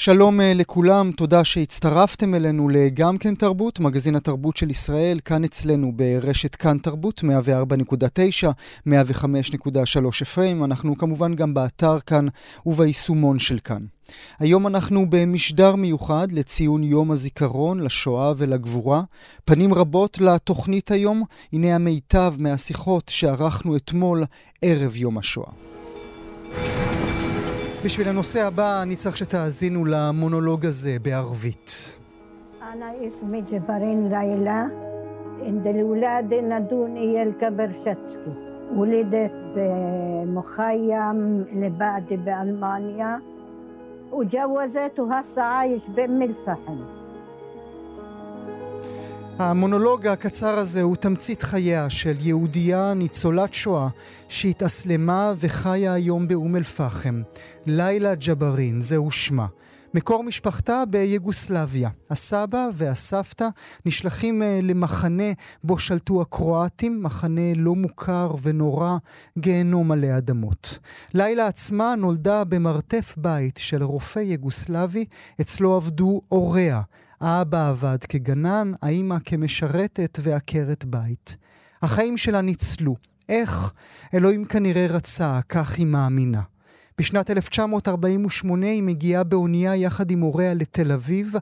שלום אה, לכולם, תודה שהצטרפתם אלינו לגם כן תרבות, מגזין התרבות של ישראל, כאן אצלנו ברשת כאן תרבות, 104.9, 105.3 FM, אנחנו כמובן גם באתר כאן וביישומון של כאן. היום אנחנו במשדר מיוחד לציון יום הזיכרון לשואה ולגבורה. פנים רבות לתוכנית היום, הנה המיטב מהשיחות שערכנו אתמול ערב יום השואה. בשביל הנושא הבא אני צריך שתאזינו למונולוג הזה בערבית. أنا اسمي جبارين ليلى عند الولادة نادوني الكبرشتسكي ولدت بمخيم لبعدي بألمانيا وجوزت وهسه عايش بأم الفحم המונולוג הקצר הזה הוא תמצית חייה של יהודייה ניצולת שואה שהתאסלמה וחיה היום באום אל-פחם. לילה ג'בארין, זהו שמה. מקור משפחתה ביוגוסלביה. הסבא והסבתא נשלחים אה, למחנה בו שלטו הקרואטים, מחנה לא מוכר ונורא, גיהנום עלי אדמות. לילה עצמה נולדה במרתף בית של רופא יוגוסלבי, אצלו עבדו הוריה. האבא עבד כגנן, האימא כמשרתת ועקרת בית. החיים שלה ניצלו. איך? אלוהים כנראה רצה, כך היא מאמינה. בשנת 1948 היא מגיעה באונייה יחד עם הוריה לתל אביב.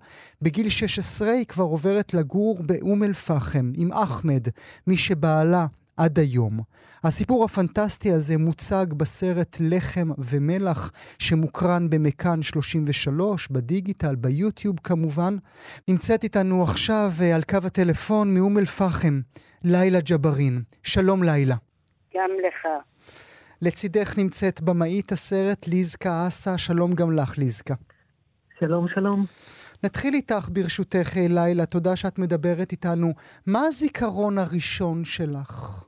בגיל 16 היא כבר עוברת לגור באום אל-פחם עם אחמד, מי שבעלה עד היום. הסיפור הפנטסטי הזה מוצג בסרט לחם ומלח, שמוקרן במכאן 33, בדיגיטל, ביוטיוב כמובן. נמצאת איתנו עכשיו אה, על קו הטלפון מאום אל-פחם, לילה ג'בארין. שלום לילה. גם לך. לצידך נמצאת במאית הסרט ליזקה אסה, שלום גם לך ליזקה. שלום, שלום. נתחיל איתך ברשותך אה, לילה, תודה שאת מדברת איתנו. מה הזיכרון הראשון שלך?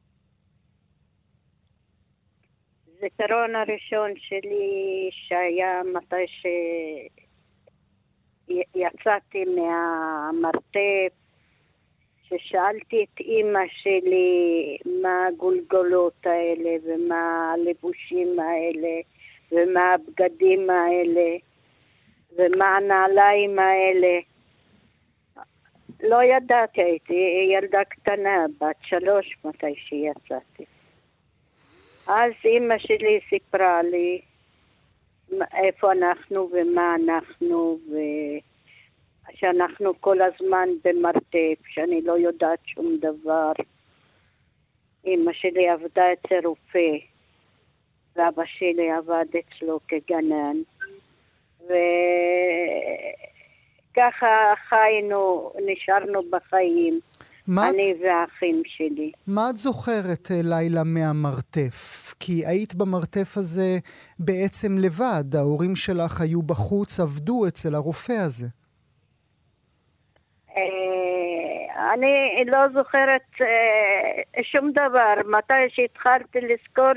הזיכרון הראשון שלי שהיה מתי שיצאתי מהמרתף, ששאלתי את אימא שלי מה הגולגולות האלה ומה הלבושים האלה ומה הבגדים האלה ומה הנעליים האלה. לא ידעתי, הייתי ילדה קטנה, בת שלוש מתי שיצאתי. אז אימא שלי סיפרה לי איפה אנחנו ומה אנחנו, ושאנחנו כל הזמן במרתף, שאני לא יודעת שום דבר. אימא שלי עבדה אצל רופא, ואבא שלי עבד אצלו כגנן, וככה חיינו, נשארנו בחיים. מה אני את, והאחים שלי. מה את זוכרת, אה, לילה, מהמרתף? כי היית במרתף הזה בעצם לבד, ההורים שלך היו בחוץ, עבדו אצל הרופא הזה. אה, אני לא זוכרת אה, שום דבר. מתי שהתחלתי לזכור,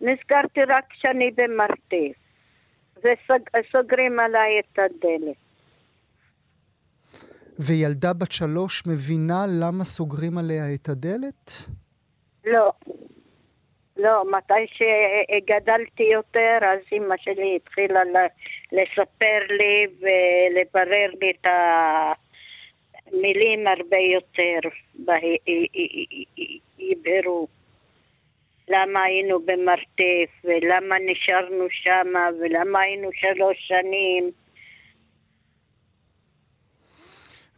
נזכרתי רק שאני במרתף. וסוגרים עליי את הדלת. וילדה בת שלוש מבינה למה סוגרים עליה את הדלת? לא. לא, מתי שגדלתי יותר, אז אימא שלי התחילה לספר לי ולברר לי את המילים הרבה יותר, יבהרו. למה היינו במרתף, ולמה נשארנו שמה, ולמה היינו שלוש שנים.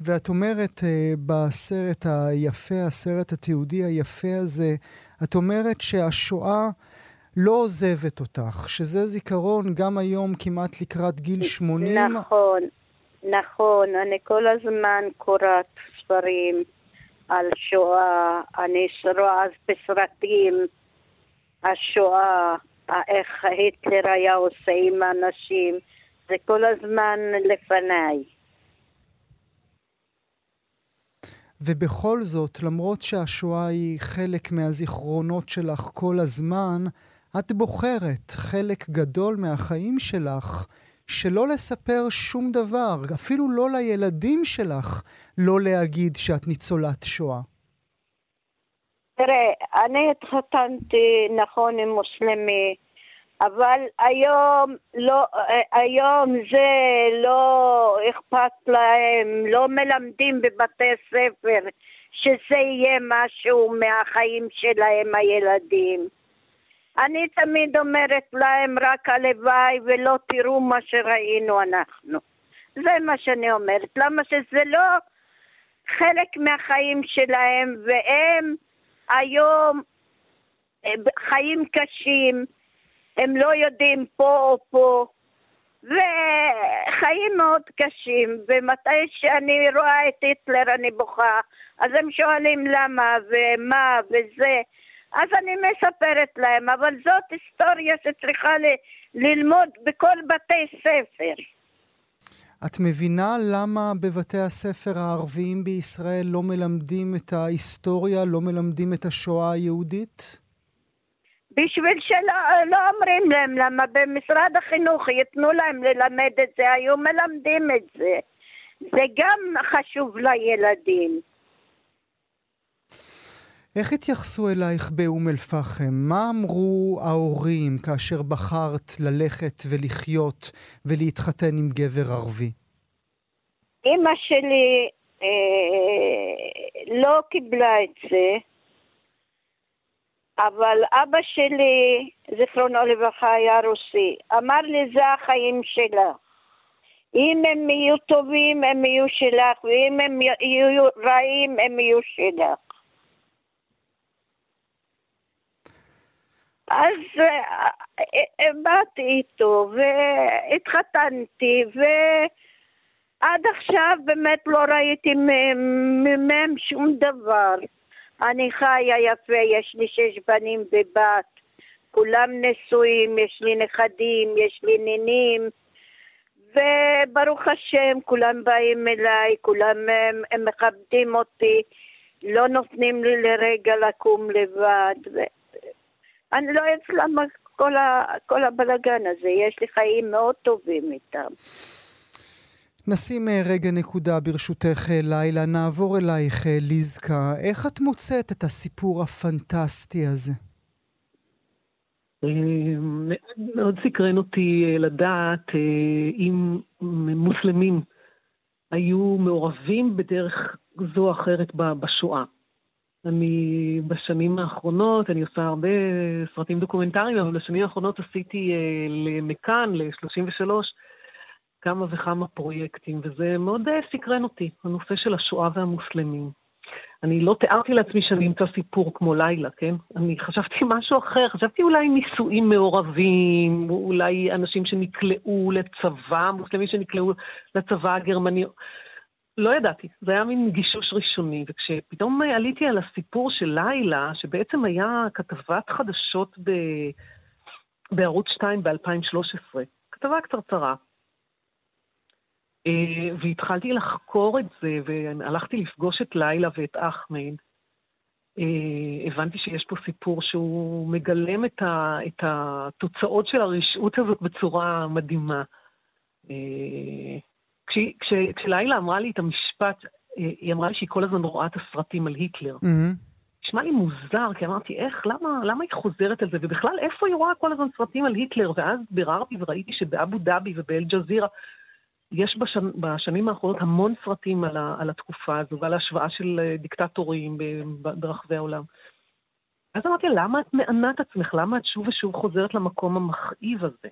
ואת אומרת uh, בסרט היפה, הסרט התיעודי היפה הזה, את אומרת שהשואה לא עוזבת אותך, שזה זיכרון גם היום כמעט לקראת גיל 80. נכון, נכון. אני כל הזמן קוראת ספרים על שואה, אני רואה בסרטים השואה, איך היטלר היה עושה עם האנשים, זה כל הזמן לפניי. ובכל זאת, למרות שהשואה היא חלק מהזיכרונות שלך כל הזמן, את בוחרת חלק גדול מהחיים שלך שלא לספר שום דבר, אפילו לא לילדים שלך, לא להגיד שאת ניצולת שואה. תראה, אני התחתנתי, נכון, עם מוסלמי, אבל היום, לא, היום זה לא אכפת להם, לא מלמדים בבתי ספר שזה יהיה משהו מהחיים שלהם, הילדים. אני תמיד אומרת להם רק הלוואי ולא תראו מה שראינו אנחנו. זה מה שאני אומרת. למה שזה לא חלק מהחיים שלהם, והם היום אה, חיים קשים, הם לא יודעים פה או פה, וחיים מאוד קשים, ומתי שאני רואה את היטלר אני בוכה, אז הם שואלים למה ומה וזה, אז אני מספרת להם, אבל זאת היסטוריה שצריכה ל- ללמוד בכל בתי ספר. את מבינה למה בבתי הספר הערביים בישראל לא מלמדים את ההיסטוריה, לא מלמדים את השואה היהודית? בשביל שלא לא אומרים להם למה במשרד החינוך ייתנו להם ללמד את זה, היו מלמדים את זה. זה גם חשוב לילדים. איך התייחסו אלייך באום אל-פחם? מה אמרו ההורים כאשר בחרת ללכת ולחיות ולהתחתן עם גבר ערבי? אימא שלי אה, לא קיבלה את זה, אבל אבא שלי, זיכרונו לברכה, היה רוסי. אמר לי, זה החיים שלך. אם הם יהיו טובים, הם יהיו שלך, ואם הם יהיו רעים, הם יהיו שלך. אז אה, אה, באתי איתו והתחתנתי ועד עכשיו באמת לא ראיתי מהם שום דבר. אני חיה יפה, יש לי שש בנים ובת, כולם נשואים, יש לי נכדים, יש לי נינים, וברוך השם, כולם באים אליי, כולם הם, הם מכבדים אותי, לא נותנים לי לרגע לקום לבד. ו... אני לא יודעת למה כל, ה, כל הבלגן הזה, יש לי חיים מאוד טובים איתם. נשים אה, רגע נקודה ברשותך אה, לילה, נעבור אלייך אה, ליזקה. איך את מוצאת את הסיפור הפנטסטי הזה? מאוד סקרן אותי לדעת אם מוסלמים היו מעורבים בדרך זו או אחרת בשואה. אני בשנים האחרונות, אני עושה הרבה סרטים דוקומנטריים, אבל בשנים האחרונות עשיתי למכאן, ל-33, כמה וכמה פרויקטים, וזה מאוד אה, סקרן אותי, הנושא של השואה והמוסלמים. אני לא תיארתי לעצמי שאני אמצא סיפור כמו לילה, כן? אני חשבתי משהו אחר, חשבתי אולי נישואים מעורבים, אולי אנשים שנקלעו לצבא, מוסלמים שנקלעו לצבא הגרמני. לא ידעתי, זה היה מין גישוש ראשוני, וכשפתאום עליתי על הסיפור של לילה, שבעצם היה כתבת חדשות ב... בערוץ 2 ב-2013, כתבה קצרצרה, אה, והתחלתי לחקור את זה, והלכתי לפגוש את לילה ואת אחמד. אה, הבנתי שיש פה סיפור שהוא מגלם את, ה, את התוצאות של הרשעות הזאת בצורה מדהימה. אה, כש, כשלילה אמרה לי את המשפט, היא אמרה לי שהיא כל הזמן רואה את הסרטים על היטלר. Mm-hmm. נשמע לי מוזר, כי אמרתי, איך, למה, למה היא חוזרת על זה? ובכלל, איפה היא רואה כל הזמן סרטים על היטלר? ואז ביררתי וראיתי שבאבו דאבי ובאל-ג'זירה יש בשנ, בשנים האחרונות המון סרטים על, ה, על התקופה הזו ועל ההשוואה של אה, דיקטטורים ברחבי העולם. אז אמרתי, למה את מענה את עצמך? למה את שוב ושוב חוזרת למקום המכאיב הזה?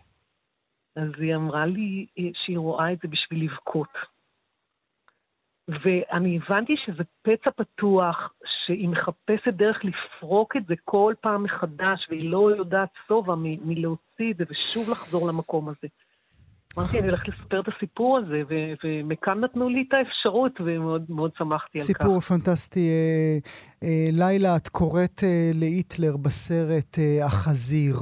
אז היא אמרה לי אה, שהיא רואה את זה בשביל לבכות. ואני הבנתי שזה פצע פתוח, שהיא מחפשת דרך לפרוק את זה כל פעם מחדש, והיא לא יודעת שובע מלהוציא את זה ושוב לחזור למקום הזה. אמרתי, אני הולכת לספר את הסיפור הזה, ומכאן נתנו לי את האפשרות, ומאוד שמחתי על כך. סיפור פנטסטי. אה, אה, לילה, את קוראת אה, להיטלר בסרט אה, החזיר.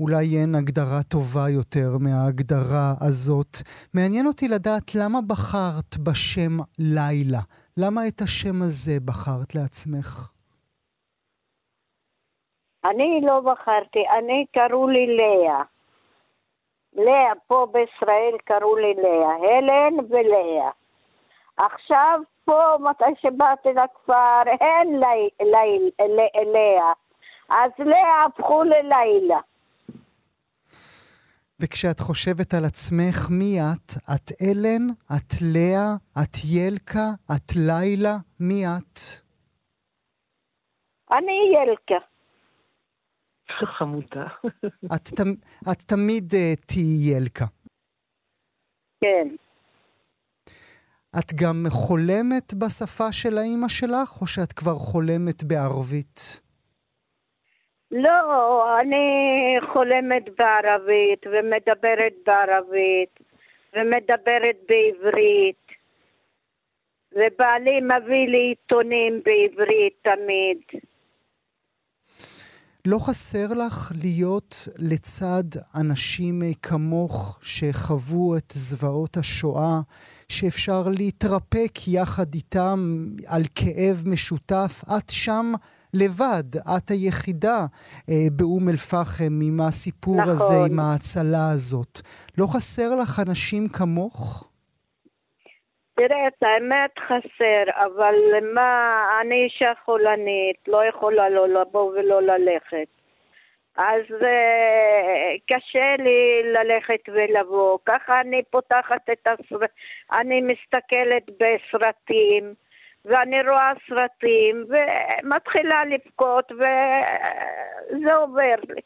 אולי אין הגדרה טובה יותר מההגדרה הזאת. מעניין אותי לדעת למה בחרת בשם לילה. למה את השם הזה בחרת לעצמך? אני לא בחרתי, אני קראו לי לאה. לאה, פה בישראל קראו לי לאה, הלן ולאה. עכשיו פה, מתי שבאתי לכפר, אין לאה, אז לאה הפכו ללילה. וכשאת חושבת על עצמך, מי את? את אלן? את לאה? את ילקה? את לילה? מי את? אני ילקה. חמודה. את, את תמיד uh, תהיי ילקה. כן. את גם חולמת בשפה של האימא שלך, או שאת כבר חולמת בערבית? לא, אני חולמת בערבית ומדברת בערבית ומדברת בעברית ובעלי מביא לי עיתונים בעברית תמיד. לא חסר לך להיות לצד אנשים כמוך שחוו את זוועות השואה, שאפשר להתרפק יחד איתם על כאב משותף? את שם לבד, את היחידה אה, באום אל-פחם עם הסיפור נכון. הזה, עם ההצלה הזאת. לא חסר לך אנשים כמוך? תראה, את האמת חסר, אבל מה, אני אישה חולנית, לא יכולה לא לבוא ולא ללכת. אז uh, קשה לי ללכת ולבוא. ככה אני פותחת את הסרט, אני מסתכלת בסרטים. ואני רואה סרטים, ומתחילה לבכות, וזה עובר לי.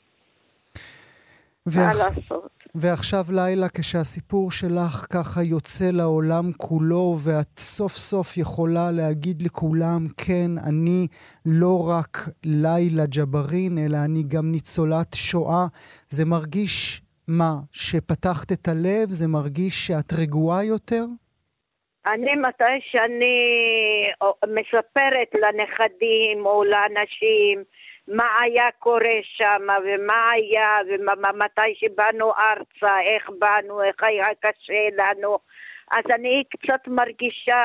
ואח... מה לעשות? ועכשיו לילה, כשהסיפור שלך ככה יוצא לעולם כולו, ואת סוף סוף יכולה להגיד לכולם, כן, אני לא רק לילה ג'בארין, אלא אני גם ניצולת שואה, זה מרגיש מה? שפתחת את הלב? זה מרגיש שאת רגועה יותר? אני, מתי שאני מספרת לנכדים או לאנשים מה היה קורה שם ומה היה ומתי שבאנו ארצה, איך באנו, איך היה קשה לנו, אז אני קצת מרגישה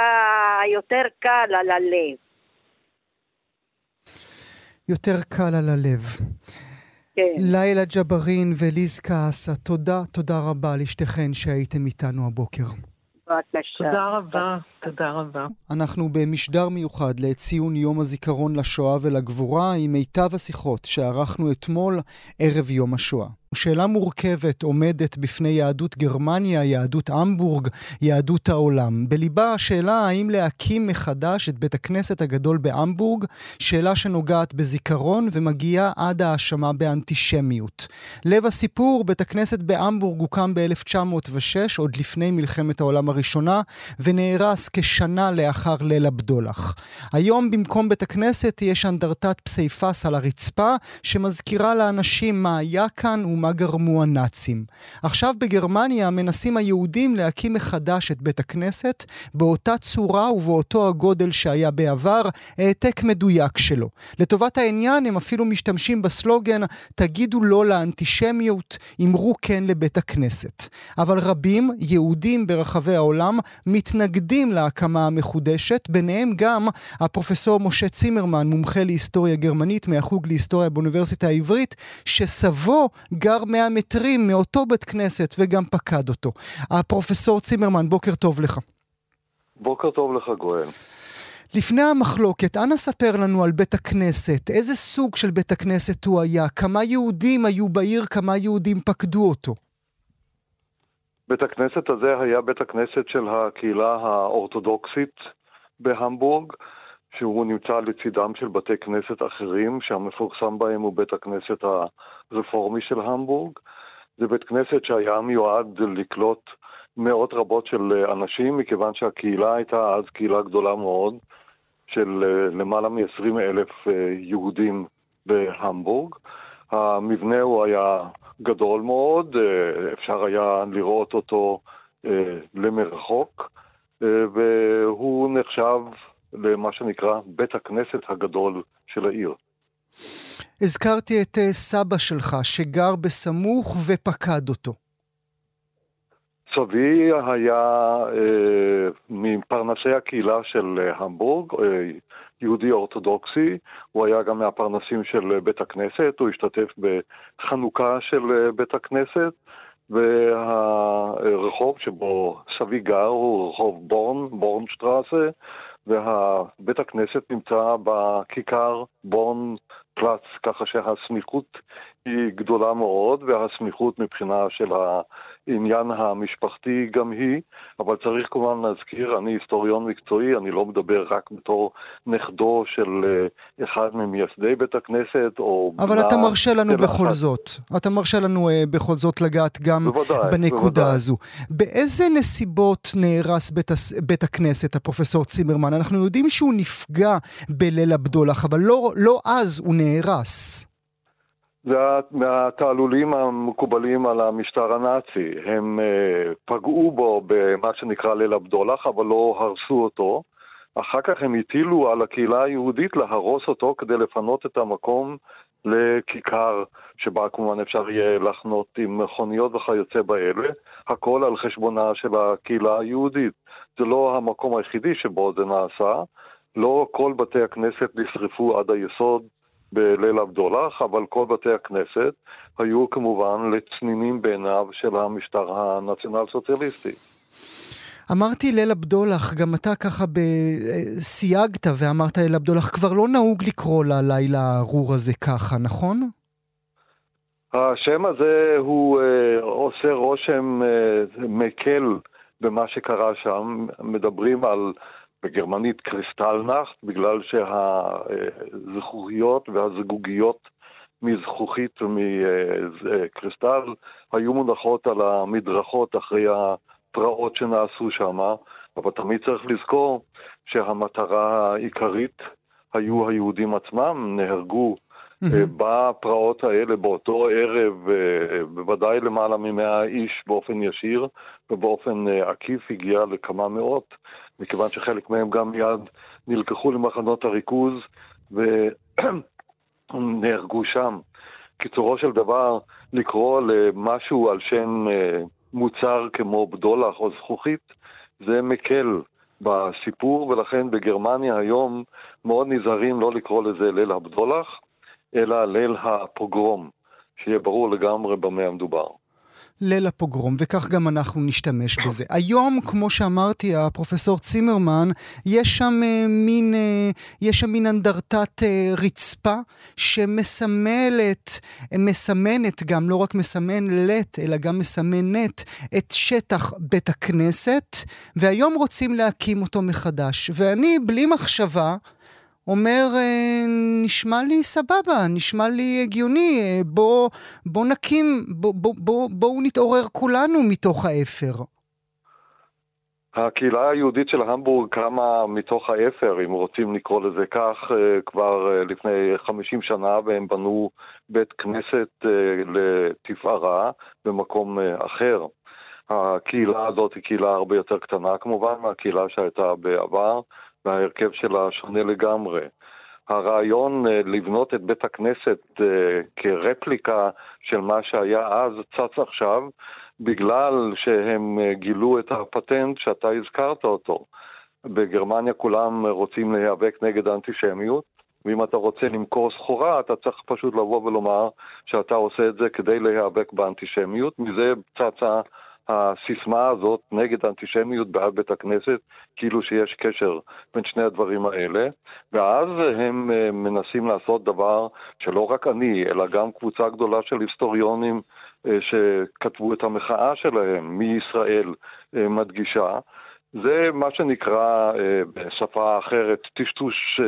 יותר קל על הלב. יותר קל על הלב. כן. לילה ג'בארין וליז כעסה, תודה, תודה רבה לשתיכן שהייתם איתנו הבוקר. בבקשה. תודה רבה, תודה רבה. אנחנו במשדר מיוחד לציון יום הזיכרון לשואה ולגבורה עם מיטב השיחות שערכנו אתמול ערב יום השואה. שאלה מורכבת עומדת בפני יהדות גרמניה, יהדות המבורג, יהדות העולם. בליבה השאלה האם להקים מחדש את בית הכנסת הגדול בהמבורג, שאלה שנוגעת בזיכרון ומגיעה עד האשמה באנטישמיות. לב הסיפור, בית הכנסת בהמבורג הוקם ב-1906, עוד לפני מלחמת העולם הראשונה, ונהרס כשנה לאחר ליל הבדולח. היום במקום בית הכנסת יש אנדרטת פסיפס על הרצפה, שמזכירה לאנשים מה היה כאן ומה גרמו הנאצים. עכשיו בגרמניה מנסים היהודים להקים מחדש את בית הכנסת באותה צורה ובאותו הגודל שהיה בעבר, העתק מדויק שלו. לטובת העניין הם אפילו משתמשים בסלוגן תגידו לא לאנטישמיות, אמרו כן לבית הכנסת. אבל רבים, יהודים ברחבי העולם, מתנגדים להקמה המחודשת, ביניהם גם הפרופסור משה צימרמן, מומחה להיסטוריה גרמנית מהחוג להיסטוריה באוניברסיטה העברית, שסבו גר 100 מטרים מאותו בית כנסת וגם פקד אותו. הפרופסור צימרמן, בוקר טוב לך. בוקר טוב לך, גואל. לפני המחלוקת, אנא ספר לנו על בית הכנסת. איזה סוג של בית הכנסת הוא היה? כמה יהודים היו בעיר? כמה יהודים פקדו אותו? בית הכנסת הזה היה בית הכנסת של הקהילה האורתודוקסית בהמבורג. שהוא נמצא לצידם של בתי כנסת אחרים, שהמפורסם בהם הוא בית הכנסת הרפורמי של המבורג. זה בית כנסת שהיה מיועד לקלוט מאות רבות של אנשים, מכיוון שהקהילה הייתה אז קהילה גדולה מאוד, של אה, למעלה מ-20 אלף אה, יהודים בהמבורג. המבנה הוא היה גדול מאוד, אה, אפשר היה לראות אותו למרחוק, והוא נחשב למה שנקרא בית הכנסת הגדול של העיר. הזכרתי את אה, סבא שלך שגר בסמוך ופקד אותו. סבי היה אה, מפרנסי הקהילה של אה, המבורג, אה, יהודי אורתודוקסי, הוא היה גם מהפרנסים של אה, בית הכנסת, הוא השתתף בחנוכה של בית הכנסת, והרחוב שבו סבי גר הוא רחוב בורן, בורנשטרסה, ובית הכנסת נמצא בכיכר בורן פלץ, ככה שהסמיכות היא גדולה מאוד, והסמיכות מבחינה של העניין המשפחתי גם היא, אבל צריך כמובן להזכיר, אני היסטוריון מקצועי, אני לא מדבר רק בתור נכדו של אה, אחד ממייסדי בית הכנסת, או... אבל אתה מרשה לנו בכל אחד. זאת, אתה מרשה לנו uh, בכל זאת לגעת גם בוודאי, בנקודה בוודאי. הזו. באיזה נסיבות נהרס בית, בית הכנסת, הפרופסור צימרמן? אנחנו יודעים שהוא נפגע בליל הבדולח, אבל לא, לא אז הוא נהרס. זה מהתעלולים המקובלים על המשטר הנאצי. הם uh, פגעו בו במה שנקרא ליל הבדולח, אבל לא הרסו אותו. אחר כך הם הטילו על הקהילה היהודית להרוס אותו כדי לפנות את המקום לכיכר, שבה כמובן אפשר יהיה לחנות עם מכוניות וכיוצא באלה, הכל על חשבונה של הקהילה היהודית. זה לא המקום היחידי שבו זה נעשה, לא כל בתי הכנסת נשרפו עד היסוד בליל הבדולח, אבל כל בתי הכנסת היו כמובן לצנינים בעיניו של המשטר הנציונל סוציאליסטי. אמרתי ליל הבדולח, גם אתה ככה ב... סייגת ואמרת ליל הבדולח, כבר לא נהוג לקרוא ללילה הארור הזה ככה, נכון? השם הזה הוא אה, עושה רושם אה, מקל במה שקרה שם. מדברים על בגרמנית קריסטלנאכט, בגלל שהזכוכיות והזגוגיות מזכוכית ומקריסטל היו מונחות על המדרכות אחרי הפרעות שנעשו שם, אבל תמיד צריך לזכור שהמטרה העיקרית היו היהודים עצמם, נהרגו mm-hmm. בפרעות האלה באותו ערב, אה, בוודאי למעלה ממאה איש באופן ישיר, ובאופן אה, עקיף הגיע לכמה מאות. מכיוון שחלק מהם גם מיד נלקחו למחנות הריכוז ונהרגו שם. קיצורו של דבר, לקרוא למשהו על שם אה, מוצר כמו בדולח או זכוכית, זה מקל בסיפור, ולכן בגרמניה היום מאוד נזהרים לא לקרוא לזה ליל הבדולח, אלא ליל הפוגרום, שיהיה ברור לגמרי במה המדובר. ליל הפוגרום, וכך גם אנחנו נשתמש בזה. היום, כמו שאמרתי, הפרופסור צימרמן, יש שם אה, מין, אה, יש שם מין אנדרטת אה, רצפה שמסמלת, מסמנת גם, לא רק מסמנת, אלא גם מסמנת את שטח בית הכנסת, והיום רוצים להקים אותו מחדש. ואני, בלי מחשבה, אומר, אה, נשמע לי סבבה, נשמע לי הגיוני, אה, בוא, בוא נקים, בוא, בוא, בוא, בואו נתעורר כולנו מתוך האפר. הקהילה היהודית של המבורג קמה מתוך האפר, אם רוצים לקרוא לזה כך, אה, כבר לפני 50 שנה, והם בנו בית כנסת לתפארה במקום אחר. הקהילה הזאת היא קהילה הרבה יותר קטנה כמובן מהקהילה שהייתה בעבר, וההרכב שלה שונה לגמרי. הרעיון אה, לבנות את בית הכנסת אה, כרפליקה של מה שהיה אז צץ עכשיו, בגלל שהם אה, גילו את הפטנט שאתה הזכרת אותו. בגרמניה כולם רוצים להיאבק נגד האנטישמיות, ואם אתה רוצה למכור סחורה, אתה צריך פשוט לבוא ולומר שאתה עושה את זה כדי להיאבק באנטישמיות. מזה צצה הסיסמה הזאת נגד האנטישמיות בעד בית הכנסת, כאילו שיש קשר בין שני הדברים האלה, ואז הם אה, מנסים לעשות דבר שלא רק אני, אלא גם קבוצה גדולה של היסטוריונים אה, שכתבו את המחאה שלהם מישראל אה, מדגישה. זה מה שנקרא בשפה אחרת טשטוש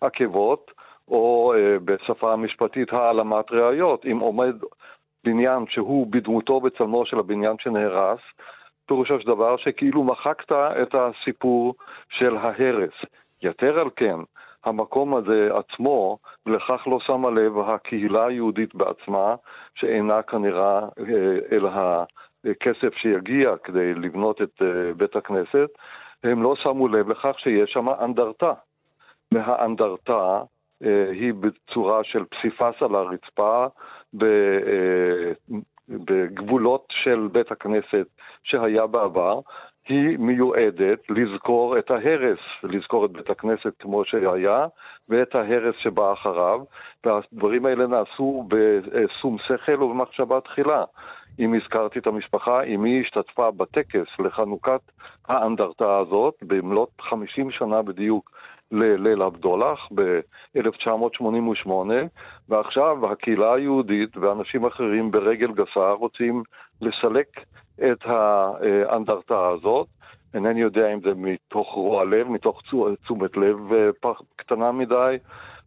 עקבות, או בשפה המשפטית העלמת ראיות. אם עומד בניין שהוא בדמותו בצלמו של הבניין שנהרס, פירושו של דבר שכאילו מחקת את הסיפור של ההרס. יתר על כן, המקום הזה עצמו, ולכך לא שמה לב הקהילה היהודית בעצמה, שאינה כנראה אה, אל הכסף שיגיע כדי לבנות את אה, בית הכנסת, הם לא שמו לב לכך שיש שם אנדרטה. והאנדרטה אה, היא בצורה של פסיפס על הרצפה, אה, בגבולות של בית הכנסת שהיה בעבר, היא מיועדת לזכור את ההרס, לזכור את בית הכנסת כמו שהיה, ואת ההרס שבא אחריו, והדברים האלה נעשו בשום שכל ובמחשבה תחילה. אם הזכרתי את המשפחה, אמי השתתפה בטקס לחנוכת האנדרטה הזאת במלאת 50 שנה בדיוק לליל הבדולח ב-1988, ועכשיו הקהילה היהודית ואנשים אחרים ברגל גסה רוצים לסלק את האנדרטה הזאת. אינני יודע אם זה מתוך רוע לב, מתוך תשומת לב אה, קטנה מדי,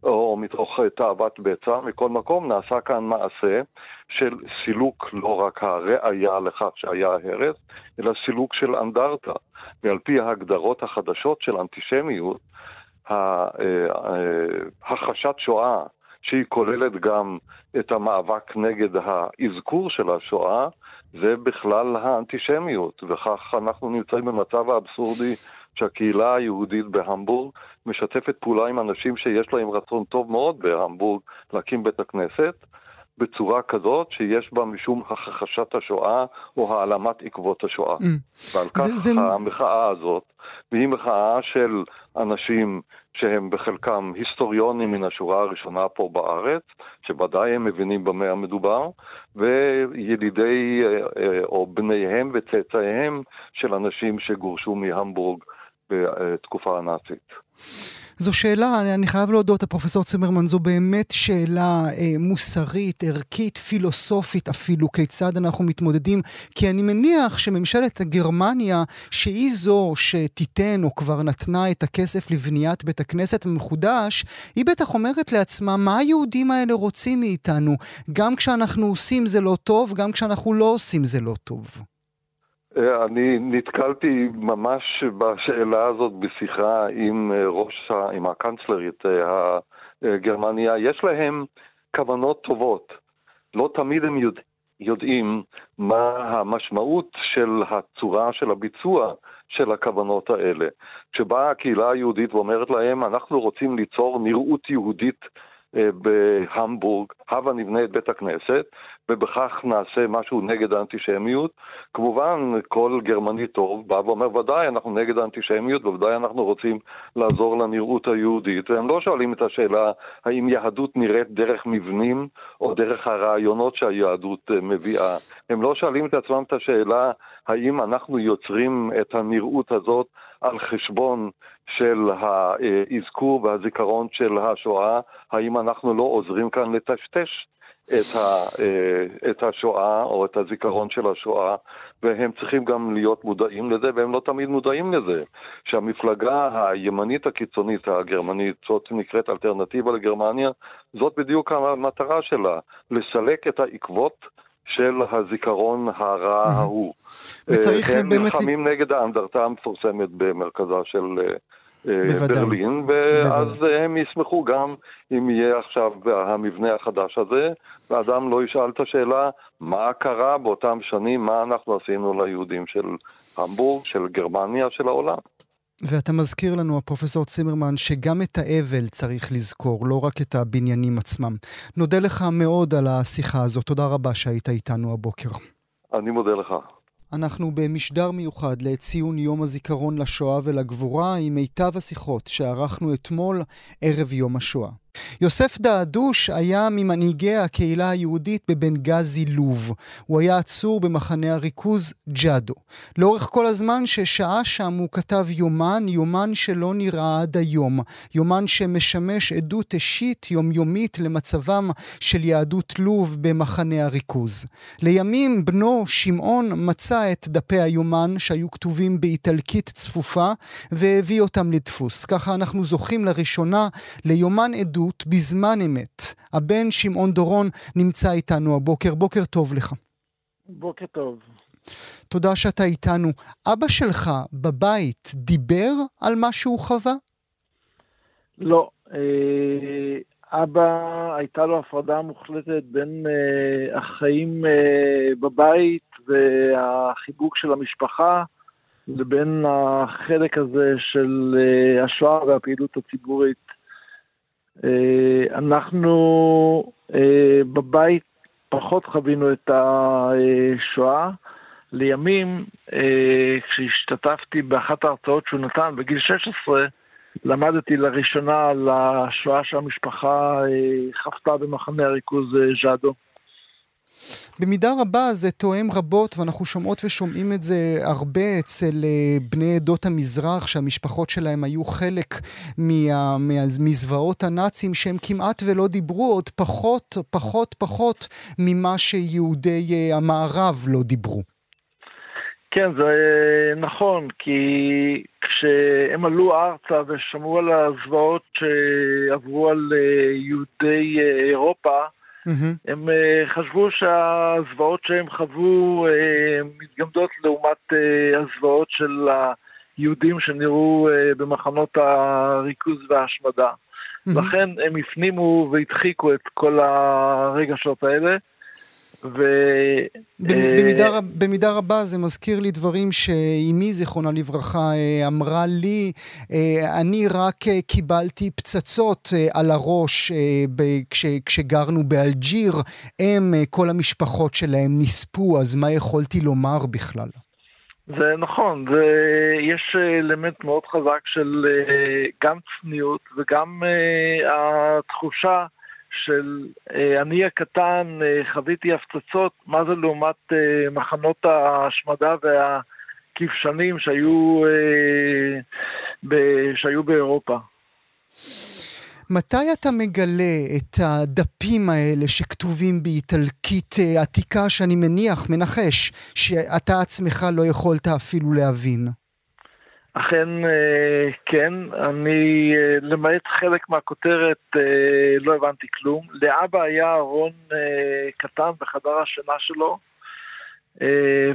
או מתוך אה, תאוות בצע, מכל מקום נעשה כאן מעשה של סילוק לא רק הראייה לכך שהיה הרס, אלא סילוק של אנדרטה. ועל פי ההגדרות החדשות של אנטישמיות, הכחשת שואה, שהיא כוללת גם את המאבק נגד האזכור של השואה, זה בכלל האנטישמיות, וכך אנחנו נמצאים במצב האבסורדי שהקהילה היהודית בהמבורג משתפת פעולה עם אנשים שיש להם רצון טוב מאוד בהמבורג להקים בית הכנסת, בצורה כזאת שיש בה משום הכחשת השואה או העלמת עקבות השואה. Mm. ועל כך זה, זה... המחאה הזאת, והיא מחאה של אנשים שהם בחלקם היסטוריונים מן השורה הראשונה פה בארץ, שוודאי הם מבינים במה המדובר, וילידי אה, אה, או בניהם וצאצאיהם של אנשים שגורשו מהמבורג בתקופה הנאצית. זו שאלה, אני חייב להודות, הפרופסור צימרמן, זו באמת שאלה אה, מוסרית, ערכית, פילוסופית אפילו, כיצד אנחנו מתמודדים, כי אני מניח שממשלת גרמניה, שהיא זו שתיתן או כבר נתנה את הכסף לבניית בית הכנסת המחודש, היא בטח אומרת לעצמה, מה היהודים האלה רוצים מאיתנו? גם כשאנחנו עושים זה לא טוב, גם כשאנחנו לא עושים זה לא טוב. אה, אני נתקלתי ממש בשאלה הזאת בשיחה עם אה, ראש, עם הקנצלרית אה, הגרמניה. יש להם כוונות טובות. לא תמיד הם יודע, יודעים מה המשמעות של הצורה של הביצוע של הכוונות האלה. כשבאה הקהילה היהודית ואומרת להם, אנחנו רוצים ליצור נראות יהודית בהמבורג, הבה נבנה את בית הכנסת, ובכך נעשה משהו נגד האנטישמיות. כמובן, כל גרמני טוב בא ואומר, ודאי, אנחנו נגד האנטישמיות, וודאי אנחנו רוצים לעזור לנראות היהודית. והם לא שואלים את השאלה האם יהדות נראית דרך מבנים או דרך הרעיונות שהיהדות אה, מביאה. הם לא שואלים את עצמם את השאלה האם אנחנו יוצרים את הנראות הזאת על חשבון של האזכור והזיכרון של השואה, האם אנחנו לא עוזרים כאן לטשטש את, ה, אה, את השואה או את הזיכרון של השואה, והם צריכים גם להיות מודעים לזה, והם לא תמיד מודעים לזה. שהמפלגה הימנית הקיצונית הגרמנית, זאת נקראת אלטרנטיבה לגרמניה, זאת בדיוק המטרה שלה, לסלק את העקבות של הזיכרון הרע ההוא. וצריך אה, באמת... הם נלחמים נגד האנדרטה המפורסמת במרכזה של... אה, בוודאי. ברלין, ואז בוודאי. הם ישמחו גם אם יהיה עכשיו המבנה החדש הזה, ואדם לא ישאל את השאלה מה קרה באותם שנים, מה אנחנו עשינו ליהודים של המבורג, של גרמניה, של העולם. ואתה מזכיר לנו, הפרופסור צימרמן, שגם את האבל צריך לזכור, לא רק את הבניינים עצמם. נודה לך מאוד על השיחה הזאת. תודה רבה שהיית איתנו הבוקר. אני מודה לך. אנחנו במשדר מיוחד לציון יום הזיכרון לשואה ולגבורה עם מיטב השיחות שערכנו אתמול ערב יום השואה. יוסף דעדוש היה ממנהיגי הקהילה היהודית בבנגזי לוב. הוא היה עצור במחנה הריכוז ג'אדו. לאורך כל הזמן ששהה שם הוא כתב יומן, יומן שלא נראה עד היום. יומן שמשמש עדות אישית יומיומית למצבם של יהדות לוב במחנה הריכוז. לימים בנו שמעון מצא את דפי היומן שהיו כתובים באיטלקית צפופה והביא אותם לדפוס. ככה אנחנו זוכים לראשונה ליומן עדות עדות בזמן אמת. הבן שמעון דורון נמצא איתנו הבוקר. בוקר טוב לך. בוקר טוב. תודה שאתה איתנו. אבא שלך בבית דיבר על מה שהוא חווה? לא. אה, אבא, הייתה לו הפרדה מוחלטת בין אה, החיים אה, בבית והחיבוק של המשפחה לבין החלק הזה של השואה והפעילות הציבורית. אה, אנחנו אה, בבית פחות חווינו את השואה. לימים, אה, כשהשתתפתי באחת ההרצאות שהוא נתן בגיל 16, למדתי לראשונה על השואה שהמשפחה חוותה במחנה הריכוז ז'אדו. במידה רבה זה תואם רבות, ואנחנו שומעות ושומעים את זה הרבה אצל אה, בני עדות המזרח, שהמשפחות שלהם היו חלק מה, מזוועות הנאצים, שהם כמעט ולא דיברו, עוד פחות, פחות, פחות ממה שיהודי אה, המערב לא דיברו. כן, זה אה, נכון, כי כשהם עלו ארצה ושמעו על הזוועות שעברו על יהודי אירופה, Mm-hmm. הם uh, חשבו שהזוועות שהם חוו uh, מתגמדות לעומת uh, הזוועות של היהודים שנראו uh, במחנות הריכוז וההשמדה. Mm-hmm. לכן הם הפנימו והדחיקו את כל הרגשות האלה. ו... במידה, אה, במידה רבה זה מזכיר לי דברים שאימי, זיכרונה לברכה, אה, אמרה לי, אה, אני רק קיבלתי פצצות על הראש כש, כשגרנו באלג'יר, הם, כל המשפחות שלהם נספו, אז מה יכולתי לומר בכלל? זה נכון, זה, יש אלמנט מאוד חזק של גם צניעות וגם התחושה של אה, אני הקטן אה, חוויתי הפצצות, מה זה לעומת אה, מחנות ההשמדה והכבשנים שהיו, שהיו באירופה. מתי אתה מגלה את הדפים האלה שכתובים באיטלקית עתיקה, שאני מניח, מנחש, שאתה עצמך לא יכולת אפילו להבין? אכן אה, כן, אני אה, למעט חלק מהכותרת אה, לא הבנתי כלום. לאבא היה ארון קטן בחדר השינה שלו,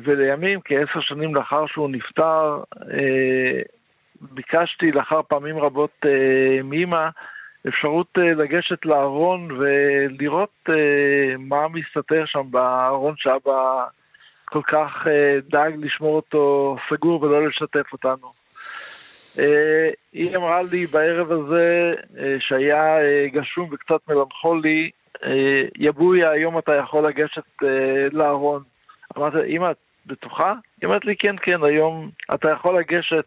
ולימים, כעשר שנים לאחר שהוא נפטר, ביקשתי לאחר פעמים רבות מאמא אפשרות לגשת לארון ולראות מה מסתתר שם בארון שאבא כל כך דאג לשמור אותו סגור ולא לשתף אותנו. אה, היא אמרה לי בערב הזה, אה, שהיה אה, גשום וקצת מלנכולי, יבוי, היום אתה יכול לגשת לארון. אמרתי, אמא, את בטוחה? היא אמרת לי, כן, כן, היום אתה יכול לגשת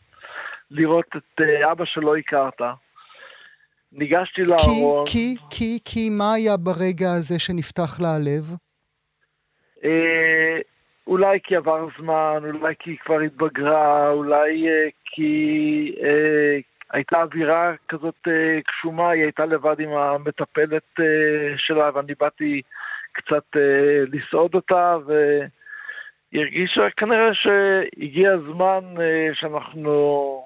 לראות את אבא שלא הכרת. ניגשתי לארון. כי, כי, כי, כי מה היה ברגע הזה שנפתח לה הלב? אולי כי עבר זמן, אולי כי היא כבר התבגרה, אולי uh, כי uh, הייתה אווירה כזאת uh, קשומה, היא הייתה לבד עם המטפלת uh, שלה, ואני באתי קצת uh, לסעוד אותה, והיא הרגישה כנראה שהגיע הזמן uh, שאנחנו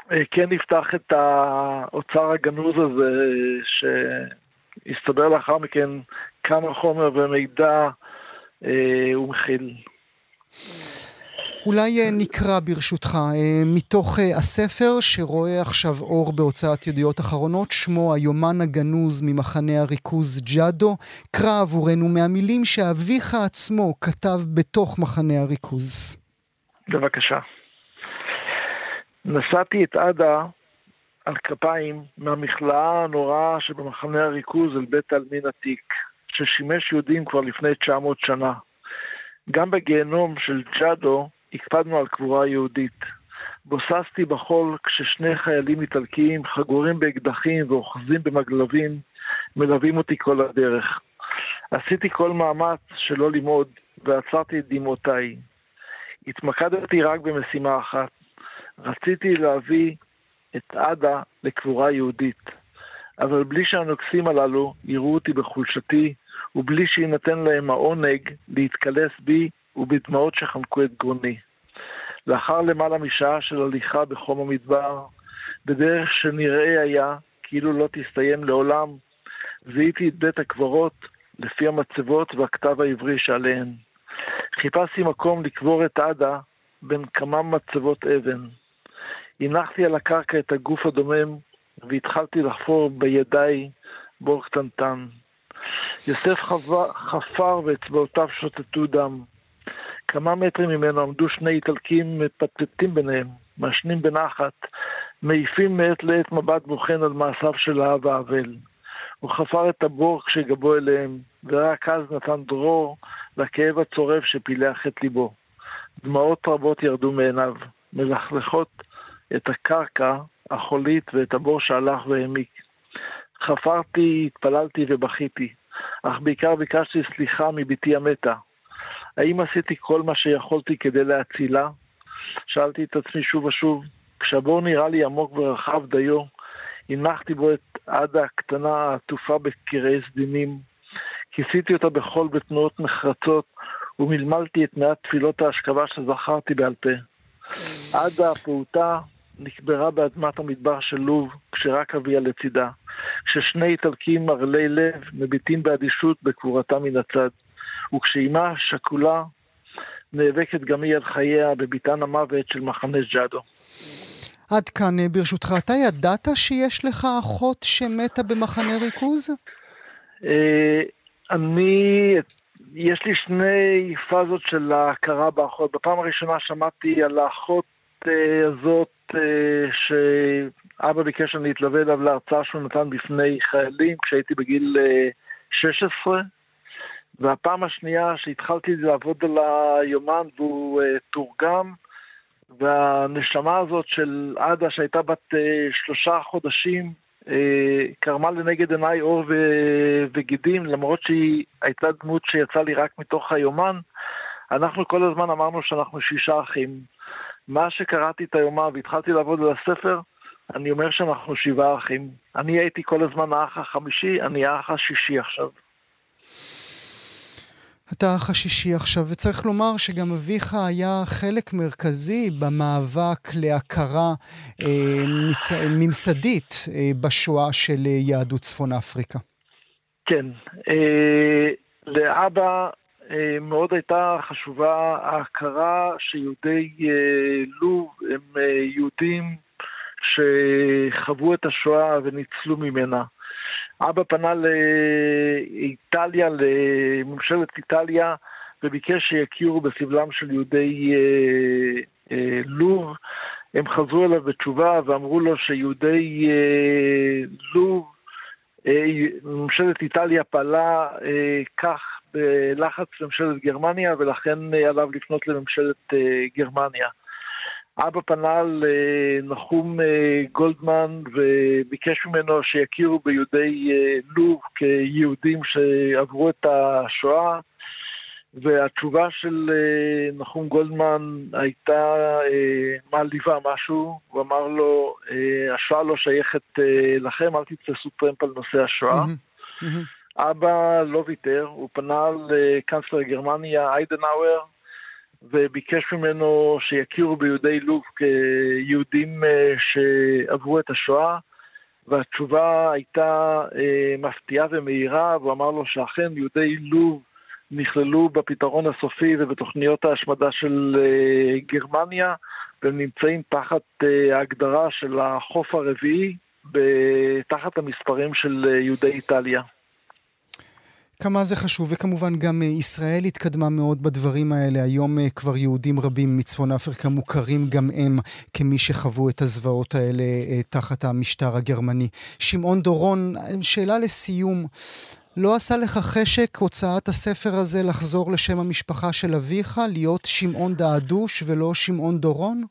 uh, כן נפתח את האוצר הגנוז הזה, שהסתבר לאחר מכן כמה חומר ומידע אה, מכיל. אולי אה, נקרא ברשותך אה, מתוך הספר שרואה עכשיו אור בהוצאת ידיעות אחרונות, שמו היומן הגנוז ממחנה הריכוז ג'אדו. קרא עבורנו מהמילים שאביך עצמו כתב בתוך מחנה הריכוז. בבקשה. נשאתי את עדה על כפיים מהמכלאה הנוראה שבמחנה הריכוז אל בית העלמין עתיק. ששימש יהודים כבר לפני 900 שנה. גם בגיהנום של ג'אדו הקפדנו על קבורה יהודית. בוססתי בחול כששני חיילים איטלקיים, חגורים באקדחים ואוחזים במגלבים, מלווים אותי כל הדרך. עשיתי כל מאמץ שלא ללמוד, ועצרתי את דמעותיי. התמקדתי רק במשימה אחת. רציתי להביא את עדה לקבורה יהודית. אבל בלי שהנוקסים הללו יראו אותי בחולשתי ובלי שיינתן להם העונג להתקלס בי ובדמעות שחמקו את גרוני. לאחר למעלה משעה של הליכה בחום המדבר, בדרך שנראה היה כאילו לא תסתיים לעולם, זיהיתי את בית הקברות לפי המצבות והכתב העברי שעליהן. חיפשתי מקום לקבור את עדה בין כמה מצבות אבן. הנחתי על הקרקע את הגוף הדומם והתחלתי לחפור בידיי בור קטנטן. יוסף חפר ואצבעותיו שוטטו דם. כמה מטרים ממנו עמדו שני איטלקים מפטפטים ביניהם, מעשנים בנחת, מעיפים מעת לעת מבט בוחן על מעשיו של האב האבל. הוא חפר את הבור כשגבו אליהם, ורק אז נתן דרור לכאב הצורב שפילח את ליבו. דמעות רבות ירדו מעיניו, מלכלכות את הקרקע החולית ואת הבור שהלך והעמיק. חפרתי, התפללתי ובכיתי. אך בעיקר ביקשתי סליחה מבתי המתה. האם עשיתי כל מה שיכולתי כדי להצילה? שאלתי את עצמי שוב ושוב. כשהבור נראה לי עמוק ורחב דיו, הנחתי בו את עדה הקטנה העטופה בקרעי סדינים. כיסיתי אותה בחול בתנועות נחרצות, ומלמלתי את מעט תפילות ההשכבה שזכרתי בעל פה. עדה הפעוטה נקברה באדמת המדבר של לוב, כשרק אביה לצידה. כששני איטלקים ערלי לב מביטים באדישות בקבורתה מן הצד. וכשאימה שכולה נאבקת גם היא על חייה בביתן המוות של מחנה ג'אדו. עד כאן, אה, ברשותך, אתה ידעת שיש לך אחות שמתה במחנה ריכוז? אה, אני, יש לי שני פאזות של ההכרה באחות. בפעם הראשונה שמעתי על האחות הזאת שאבא ביקש שאני אתלווה אליו להרצאה שהוא נתן בפני חיילים כשהייתי בגיל 16. והפעם השנייה שהתחלתי לעבוד על היומן והוא תורגם, והנשמה הזאת של עדה שהייתה בת שלושה חודשים, קרמה לנגד עיניי אור ו- וגידים, למרות שהיא הייתה דמות שיצאה לי רק מתוך היומן, אנחנו כל הזמן אמרנו שאנחנו שישה אחים. מה שקראתי את היומן והתחלתי לעבוד על הספר, אני אומר שאנחנו שבעה אחים. אני הייתי כל הזמן האח החמישי, אני האח השישי עכשיו. אתה האח השישי עכשיו, וצריך לומר שגם אביך היה חלק מרכזי במאבק להכרה אה, מצ... ממסדית אה, בשואה של יהדות צפון אפריקה. כן, אה, לאבא מאוד הייתה חשובה ההכרה שיהודי אה, לוב הם אה, יהודים שחוו את השואה וניצלו ממנה. אבא פנה לאיטליה, לממשלת איטליה, וביקש שיכירו בסבלם של יהודי אה, אה, לוב. הם חזרו אליו בתשובה ואמרו לו שיהודי אה, לוב, אה, ממשלת איטליה פעלה אה, כך בלחץ ממשלת גרמניה, ולכן אה, עליו לפנות לממשלת אה, גרמניה. אבא פנה לנחום אה, גולדמן וביקש ממנו שיכירו ביהודי אה, לוב כיהודים שעברו את השואה והתשובה של אה, נחום גולדמן הייתה מעליבה משהו, הוא אמר לו, השואה לא שייכת לכם, אל תתפסו טרמפ על נושא השואה. אבא לא ויתר, הוא פנה לקנצלר גרמניה איידנאוור וביקש ממנו שיכירו ביהודי לוב כיהודים אה, שעברו את השואה, והתשובה הייתה אה, מפתיעה ומהירה, והוא אמר לו שאכן יהודי לוב נכללו בפתרון הסופי ובתוכניות ההשמדה של אה, גרמניה, והם נמצאים תחת ההגדרה של החוף הרביעי, תחת המספרים של יהודי איטליה. כמה זה חשוב, וכמובן גם אה, ישראל התקדמה מאוד בדברים האלה. היום אה, כבר יהודים רבים מצפון אפריקה מוכרים גם הם כמי שחוו את הזוועות האלה אה, תחת המשטר הגרמני. שמעון דורון, שאלה לסיום. לא עשה לך חשק הוצאת הספר הזה לחזור לשם המשפחה של אביך, להיות שמעון דעדוש ולא שמעון דורון?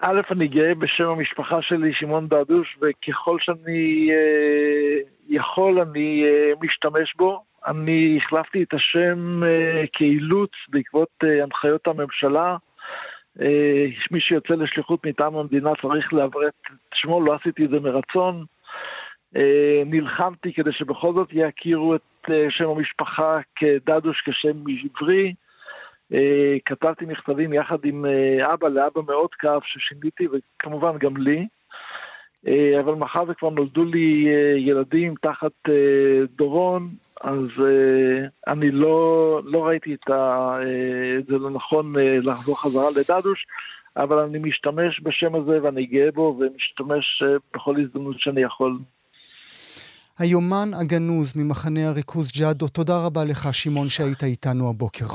א', אני גאה בשם המשפחה שלי, שמעון דעדוש, וככל שאני אה, יכול, אני אה, משתמש בו. אני החלפתי את השם uh, כאילוץ בעקבות uh, הנחיות הממשלה. Uh, מי שיוצא לשליחות מטעם המדינה צריך לעברת את שמו, לא עשיתי את זה מרצון. נלחמתי כדי שבכל זאת יכירו את שם המשפחה כדדוש כשם עברי. כתבתי מכתבים יחד עם אבא לאבא מאוד כאב ששיניתי, וכמובן גם לי. אבל מאחר וכבר נולדו לי ילדים תחת דורון, אז uh, אני לא, לא ראיתי את, ה, uh, זה לנכון uh, לחזור חזרה לדדוש, אבל אני משתמש בשם הזה ואני גאה בו ומשתמש uh, בכל הזדמנות שאני יכול. היומן הגנוז ממחנה הריכוז ג'אדו, תודה רבה לך שמעון שהיית איתנו הבוקר.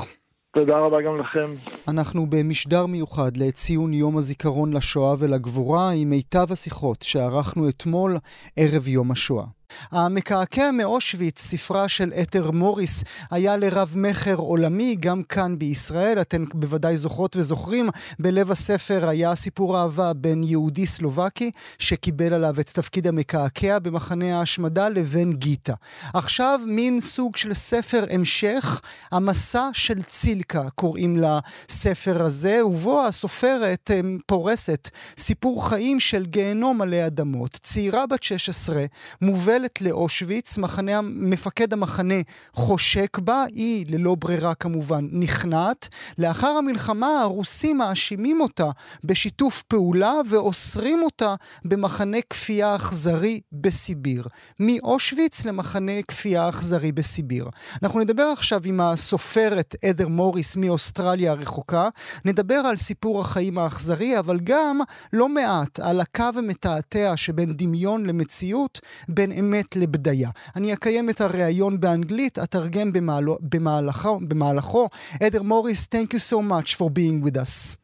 תודה רבה גם לכם. אנחנו במשדר מיוחד לציון יום הזיכרון לשואה ולגבורה עם מיטב השיחות שערכנו אתמול ערב יום השואה. המקעקע מאושוויץ, ספרה של אתר מוריס, היה לרב מכר עולמי, גם כאן בישראל. אתן בוודאי זוכרות וזוכרים, בלב הספר היה סיפור אהבה בין יהודי סלובקי, שקיבל עליו את תפקיד המקעקע במחנה ההשמדה, לבין גיטה. עכשיו מין סוג של ספר המשך, המסע של צילקה קוראים לספר הזה, ובו הסופרת אה, פורסת סיפור חיים של גיהנום עלי אדמות. צעירה בת 16 מובלת לאושוויץ, מחנה, מפקד המחנה חושק בה, היא ללא ברירה כמובן נכנעת. לאחר המלחמה הרוסים מאשימים אותה בשיתוף פעולה ואוסרים אותה במחנה כפייה אכזרי בסיביר. מאושוויץ למחנה כפייה אכזרי בסיביר. אנחנו נדבר עכשיו עם הסופרת אדר מוריס מאוסטרליה הרחוקה, נדבר על סיפור החיים האכזרי, אבל גם לא מעט על הקו המתעתע שבין דמיון למציאות, בין אמת לבדיה. אני אקיים את הריאיון באנגלית, אתרגם במהלו, במהלכו, במהלכו. אדר מוריס, thank you so much for being with us.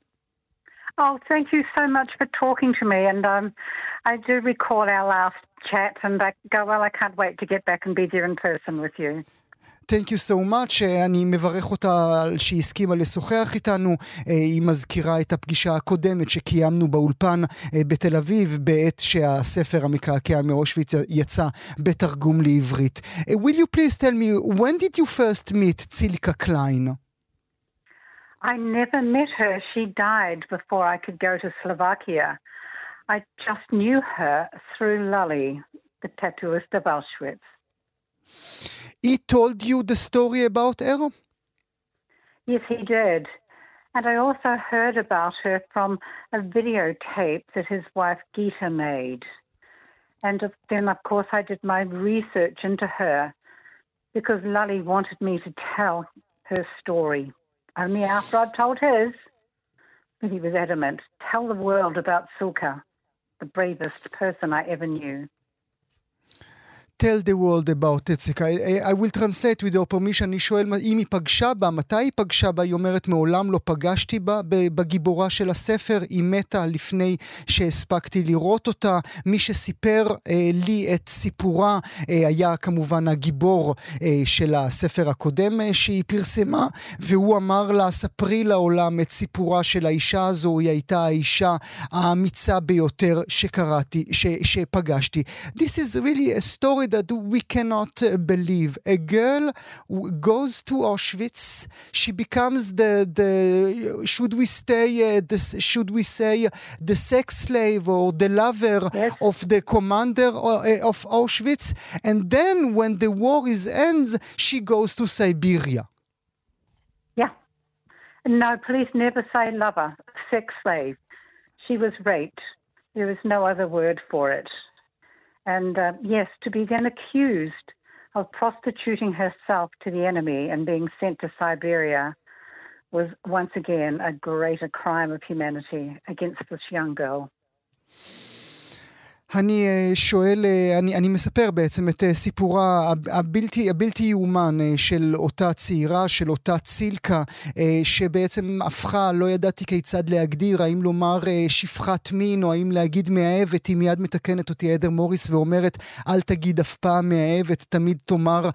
Oh, thank you so much for talking to me. And um, I do recall our last chat, and I go, well, I can't wait to get back and be there in person with you. Thank you so much, אני מברך אותה על שהיא הסכימה לשוחח איתנו. היא מזכירה את הפגישה הקודמת שקיימנו באולפן בתל אביב בעת שהספר המקעקע מאושוויץ יצא בתרגום לעברית. Will you please tell me, when did you first meet ציליקה קליין? I never met her. She died before I could go to Slovakia. I just knew her through Lully, the tattooist of Auschwitz. He told you the story about her? Yes, he did. And I also heard about her from a videotape that his wife Gita made. And then, of course, I did my research into her because Lully wanted me to tell her story. Only after I'd told his, he was adamant tell the world about Sulka, the bravest person I ever knew. Tell the world about Tetsika. I, I will translate with your permission. אני שואל אם היא פגשה בה, מתי היא פגשה בה? היא אומרת, מעולם לא פגשתי בה בגיבורה של הספר. היא מתה לפני שהספקתי לראות אותה. מי שסיפר אה, לי את סיפורה אה, היה כמובן הגיבור אה, של הספר הקודם אה, שהיא פרסמה, והוא אמר לה, ספרי לעולם את סיפורה של האישה הזו. היא הייתה האישה האמיצה ביותר שקראתי, ש, שפגשתי. This is really a story that we cannot uh, believe. A girl goes to Auschwitz. She becomes the the should we stay uh, the, should we say the sex slave or the lover yes. of the commander uh, of Auschwitz, and then when the war is ends, she goes to Siberia. Yeah. No, please never say lover, sex slave. She was raped. There is no other word for it. And uh, yes, to be then accused of prostituting herself to the enemy and being sent to Siberia was once again a greater crime of humanity against this young girl. אני שואל, אני, אני מספר בעצם את סיפורה הבלתי, הבלתי יאומן של אותה צעירה, של אותה צילקה, שבעצם הפכה, לא ידעתי כיצד להגדיר, האם לומר שפחת מין או האם להגיד מאהבת, היא מיד מתקנת אותי עדר מוריס ואומרת, אל תגיד אף פעם מאהבת, תמיד תאמר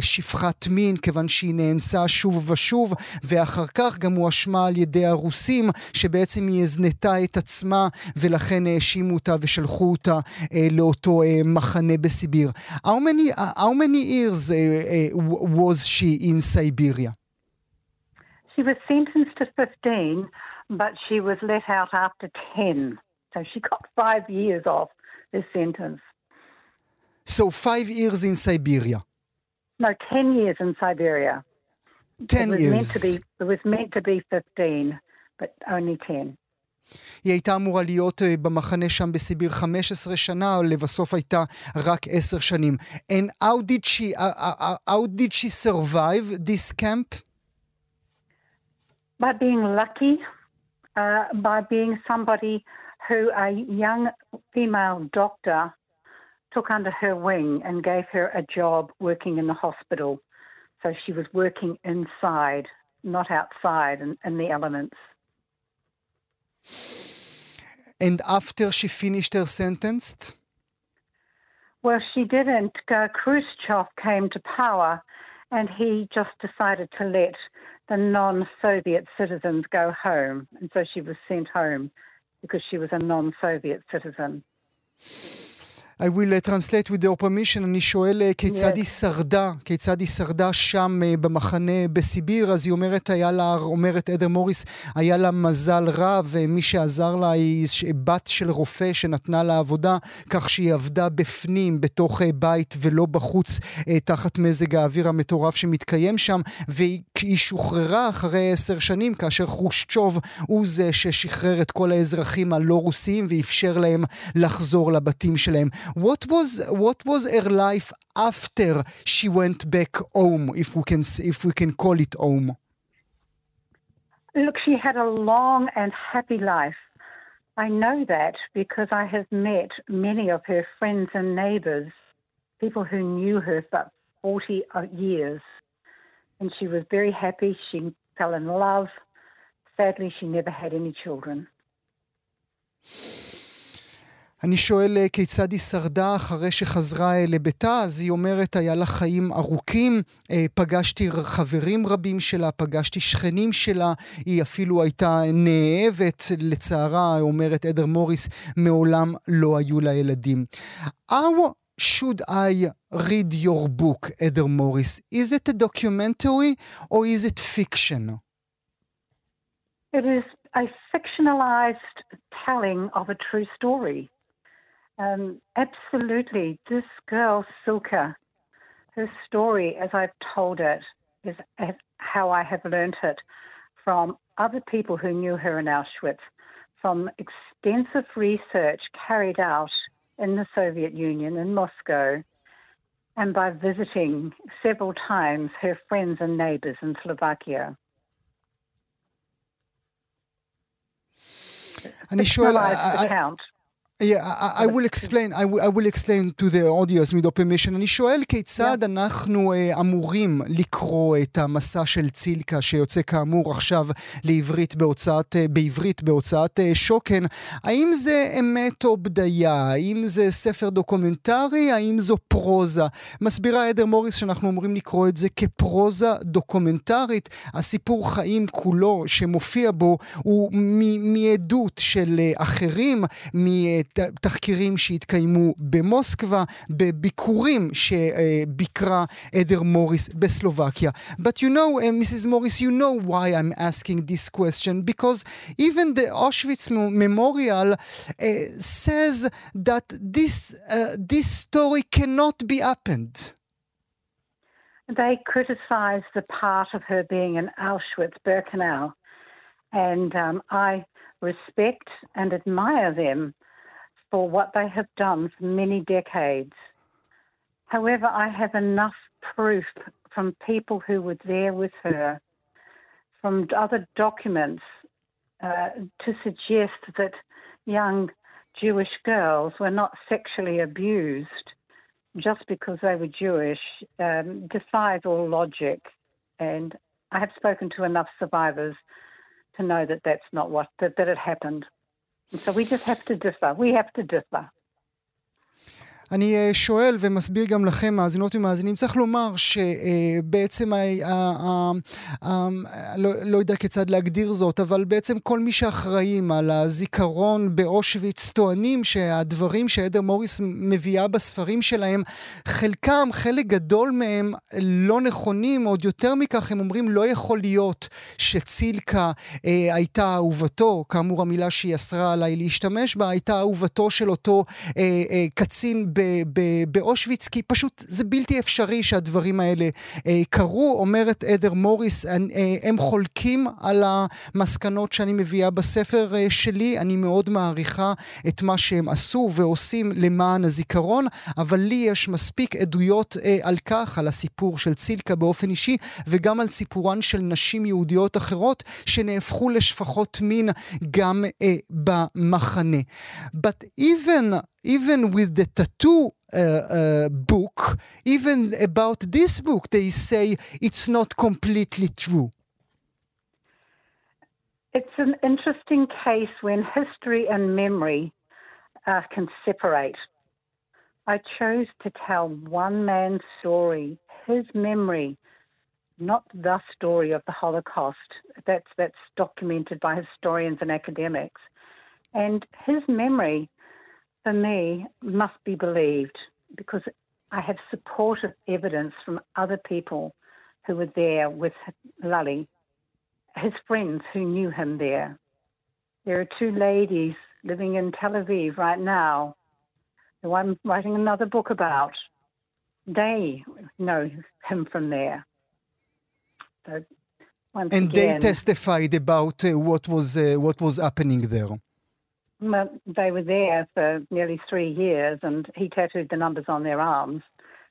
שפחת מין, כיוון שהיא נאנסה שוב ושוב, ואחר כך גם הואשמה על ידי הרוסים, שבעצם היא הזנתה את עצמה, ולכן האשימו אותה ושלחו אותה לאותו מחנה בסיביר. How many, how many years was she in Siberia? She was sentenced to 15, but she was let out after 10. So she got five years off the sentence. So five years in Siberia? No, 10 years in Siberia. 10 it was years. Meant to be, it was meant to be 15, but only 10. היא הייתה אמורה להיות במחנה שם בסיביר 15 שנה, לבסוף הייתה רק 10 שנים. And how did she, uh, uh, how did she survive this camp? By being lucky, uh, by being somebody who a young female doctor took under her wing and gave her a job working in the hospital. So she was working inside, not outside in, in the elements. And after she finished her sentence? Well, she didn't. Uh, Khrushchev came to power and he just decided to let the non Soviet citizens go home. And so she was sent home because she was a non Soviet citizen. I will uh, translate with your permission. אני שואל uh, כיצד yes. היא שרדה, כיצד היא שרדה שם uh, במחנה בסיביר. אז היא אומרת, היה לה, אומרת אדר מוריס, היה לה מזל רב, ומי שעזר לה היא בת של רופא שנתנה לה עבודה, כך שהיא עבדה בפנים, בתוך בית ולא בחוץ, תחת מזג האוויר המטורף שמתקיים שם, והיא שוחררה אחרי עשר שנים, כאשר חושצ'וב הוא זה ששחרר את כל האזרחים הלא רוסיים ואפשר להם לחזור לבתים שלהם. What was what was her life after she went back home, if we can if we can call it home? Look, she had a long and happy life. I know that because I have met many of her friends and neighbours, people who knew her for 40 uh, years. And she was very happy. She fell in love. Sadly, she never had any children. אני שואל אה, כיצד היא שרדה אחרי שחזרה אה, לביתה, אז היא אומרת, היה לה חיים ארוכים, אה, פגשתי חברים רבים שלה, פגשתי שכנים שלה, היא אפילו הייתה נאהבת, לצערה, אומרת אדר מוריס, מעולם לא היו לה ילדים. How should I read your book, אדר מוריס? Is it a documentary or is it fiction? It is a fictionalized telling of a true story. Um, absolutely. This girl, Silka, her story, as I've told it, is how I have learnt it from other people who knew her in Auschwitz, from extensive research carried out in the Soviet Union in Moscow, and by visiting several times her friends and neighbours in Slovakia. An Ishwell, I, I, Yeah, I, I will explain, I will, I will explain to the audience with permission. אני שואל כיצד yeah. אנחנו uh, אמורים לקרוא את המסע של צילקה שיוצא כאמור עכשיו לעברית בהוצאת, uh, בעברית בהוצאת uh, שוקן. האם זה אמת או בדיה? האם זה ספר דוקומנטרי? האם זו פרוזה? מסבירה עדר מוריס שאנחנו אמורים לקרוא את זה כפרוזה דוקומנטרית. הסיפור חיים כולו שמופיע בו הוא מעדות של uh, אחרים, מ... תחקירים שהתקיימו במוסקבה, בביקורים שביקרה עדר מוריס בסלובקיה. But you know, uh, Mrs. Morris, you know why I'm asking this question, because even the Auschwitz Memorial uh, says that this, uh, this story cannot be happened. They criticized the part of her being in Auschwitz, Birkenau, and um, I respect and admire them for what they have done for many decades. However, I have enough proof from people who were there with her, from other documents, uh, to suggest that young Jewish girls were not sexually abused just because they were Jewish um, defies all logic. And I have spoken to enough survivors to know that that's not what that, that it happened. So we just have to differ. We have to differ. אני אה, שואל ומסביר גם לכם, מאזינות ומאזינים, צריך לומר שבעצם, לא, לא יודע כיצד להגדיר זאת, אבל בעצם כל מי שאחראים על הזיכרון באושוויץ טוענים שהדברים שעדר מוריס מביאה בספרים שלהם, חלקם, חלק גדול מהם לא נכונים, עוד יותר מכך הם אומרים לא יכול להיות שצילקה אה, הייתה אהובתו, כאמור המילה שהיא אסרה עליי להשתמש בה, הייתה אהובתו של אותו אה, אה, קצין באושוויץ, כי פשוט זה בלתי אפשרי שהדברים האלה אה, קרו. אומרת עדר מוריס, אה, הם חולקים על המסקנות שאני מביאה בספר אה, שלי. אני מאוד מעריכה את מה שהם עשו ועושים למען הזיכרון, אבל לי יש מספיק עדויות על כך, על הסיפור של צילקה באופן אישי, וגם על סיפורן של נשים יהודיות אחרות שנהפכו לשפחות מין גם במחנה. But even even with the tattoo uh, uh, book, even about this book, they say it's not completely true. It's an interesting case when history and memory uh, can separate. I chose to tell one man's story, his memory, not the story of the Holocaust. That's that's documented by historians and academics. And his memory, for me, must be believed because I have supportive evidence from other people who were there with Lully, his friends who knew him there. There are two ladies living in Tel Aviv right now who I'm writing another book about. They know him from there. So and again, they testified about uh, what was uh, what was happening there. They were there for nearly three years, and he tattooed the numbers on their arms.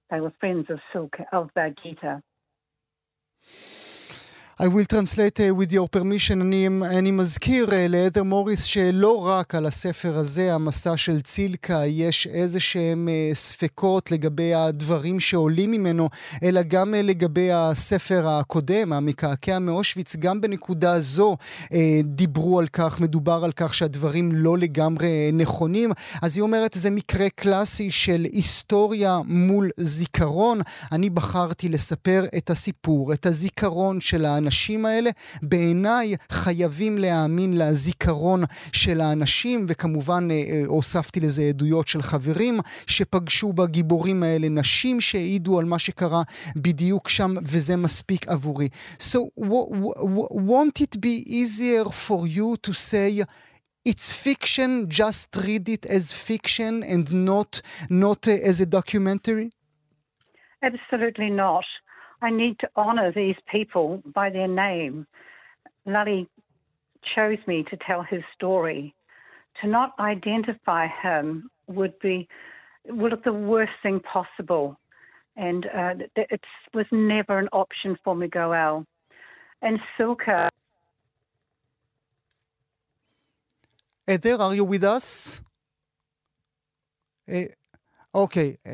They were friends of Silk of Gita. I will translate uh, with your permission. אני, אני מזכיר uh, לעדר מוריס שלא רק על הספר הזה, המסע של צילקה, יש איזה שהם uh, ספקות לגבי הדברים שעולים ממנו, אלא גם uh, לגבי הספר הקודם, המקעקע מאושוויץ, גם בנקודה זו uh, דיברו על כך, מדובר על כך שהדברים לא לגמרי נכונים. אז היא אומרת, זה מקרה קלאסי של היסטוריה מול זיכרון. אני בחרתי לספר את הסיפור, את הזיכרון של האנשים. האנשים האלה, בעיניי חייבים להאמין לזיכרון של האנשים, וכמובן אה, אה, הוספתי לזה עדויות של חברים שפגשו בגיבורים האלה, נשים שהעידו על מה שקרה בדיוק שם, וזה מספיק עבורי. So, won't it be easier for you to say it's fiction, just read it as fiction and not, not uh, as a documentary? Absolutely not. I need to honour these people by their name. Lully chose me to tell his story. To not identify him would be would the worst thing possible, and uh, it was never an option for Miguel. And Silka. Eder, are you with us? Uh, אוקיי, אה,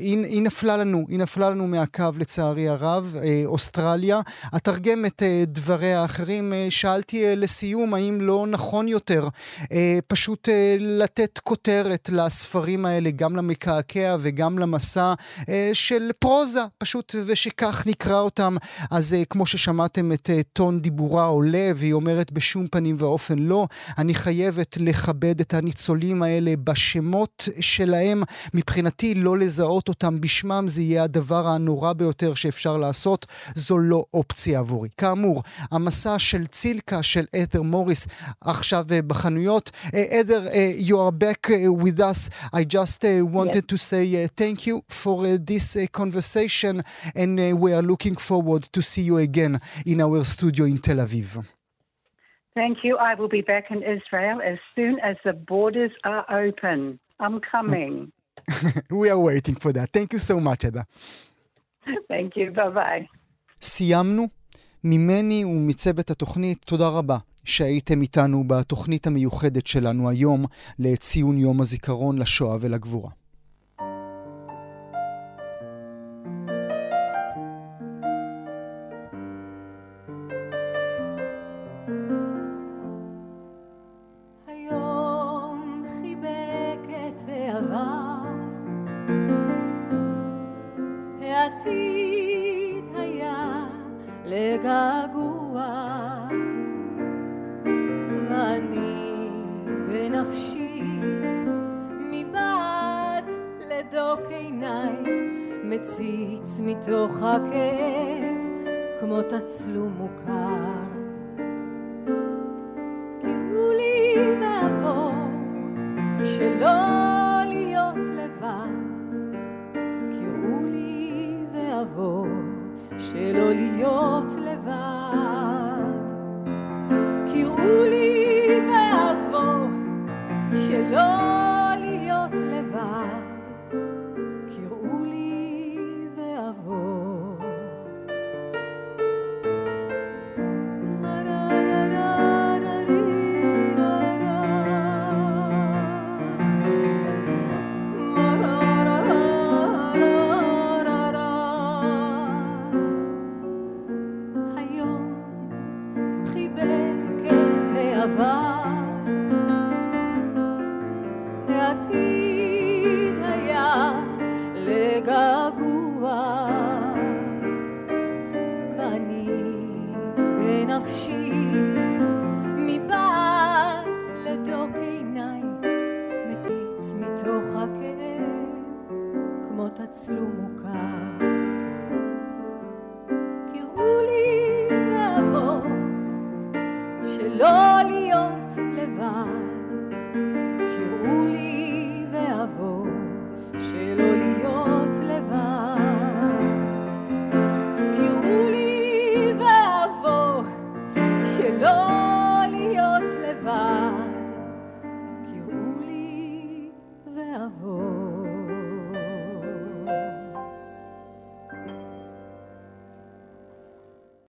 היא, היא נפלה לנו, היא נפלה לנו מהקו לצערי הרב, אה, אוסטרליה. אתרגם את אה, דבריה האחרים. אה, שאלתי אה, לסיום, האם לא נכון יותר אה, פשוט אה, לתת כותרת לספרים האלה, גם למקעקע וגם למסע אה, של פרוזה, פשוט, ושכך נקרא אותם. אז אה, כמו ששמעתם את אה, טון דיבורה עולה, והיא אומרת בשום פנים ואופן לא. אני חייבת לכבד את הניצולים האלה בשמות שלהם. מבחינתי לא לזהות אותם בשמם זה יהיה הדבר הנורא ביותר שאפשר לעשות, זו לא אופציה עבורי. כאמור, המסע של צילקה של את'ר מוריס עכשיו בחנויות. את'ר, you are back with us. I just uh, wanted yes. to say uh, thank you for uh, this uh, conversation and uh, we are looking forward to see you again in our studio in Tel Aviv. Thank you. I will be back in Israel as soon as the borders are open. I'm coming. we are waiting for that. Thank you so much, Eda. Thank you. Bye-bye. סיימנו. ממני ומצוות התוכנית, תודה רבה שהייתם איתנו בתוכנית המיוחדת שלנו היום לציון יום הזיכרון לשואה ולגבורה. שלא להיות לבד. קראו לי ואבוא שלא כמו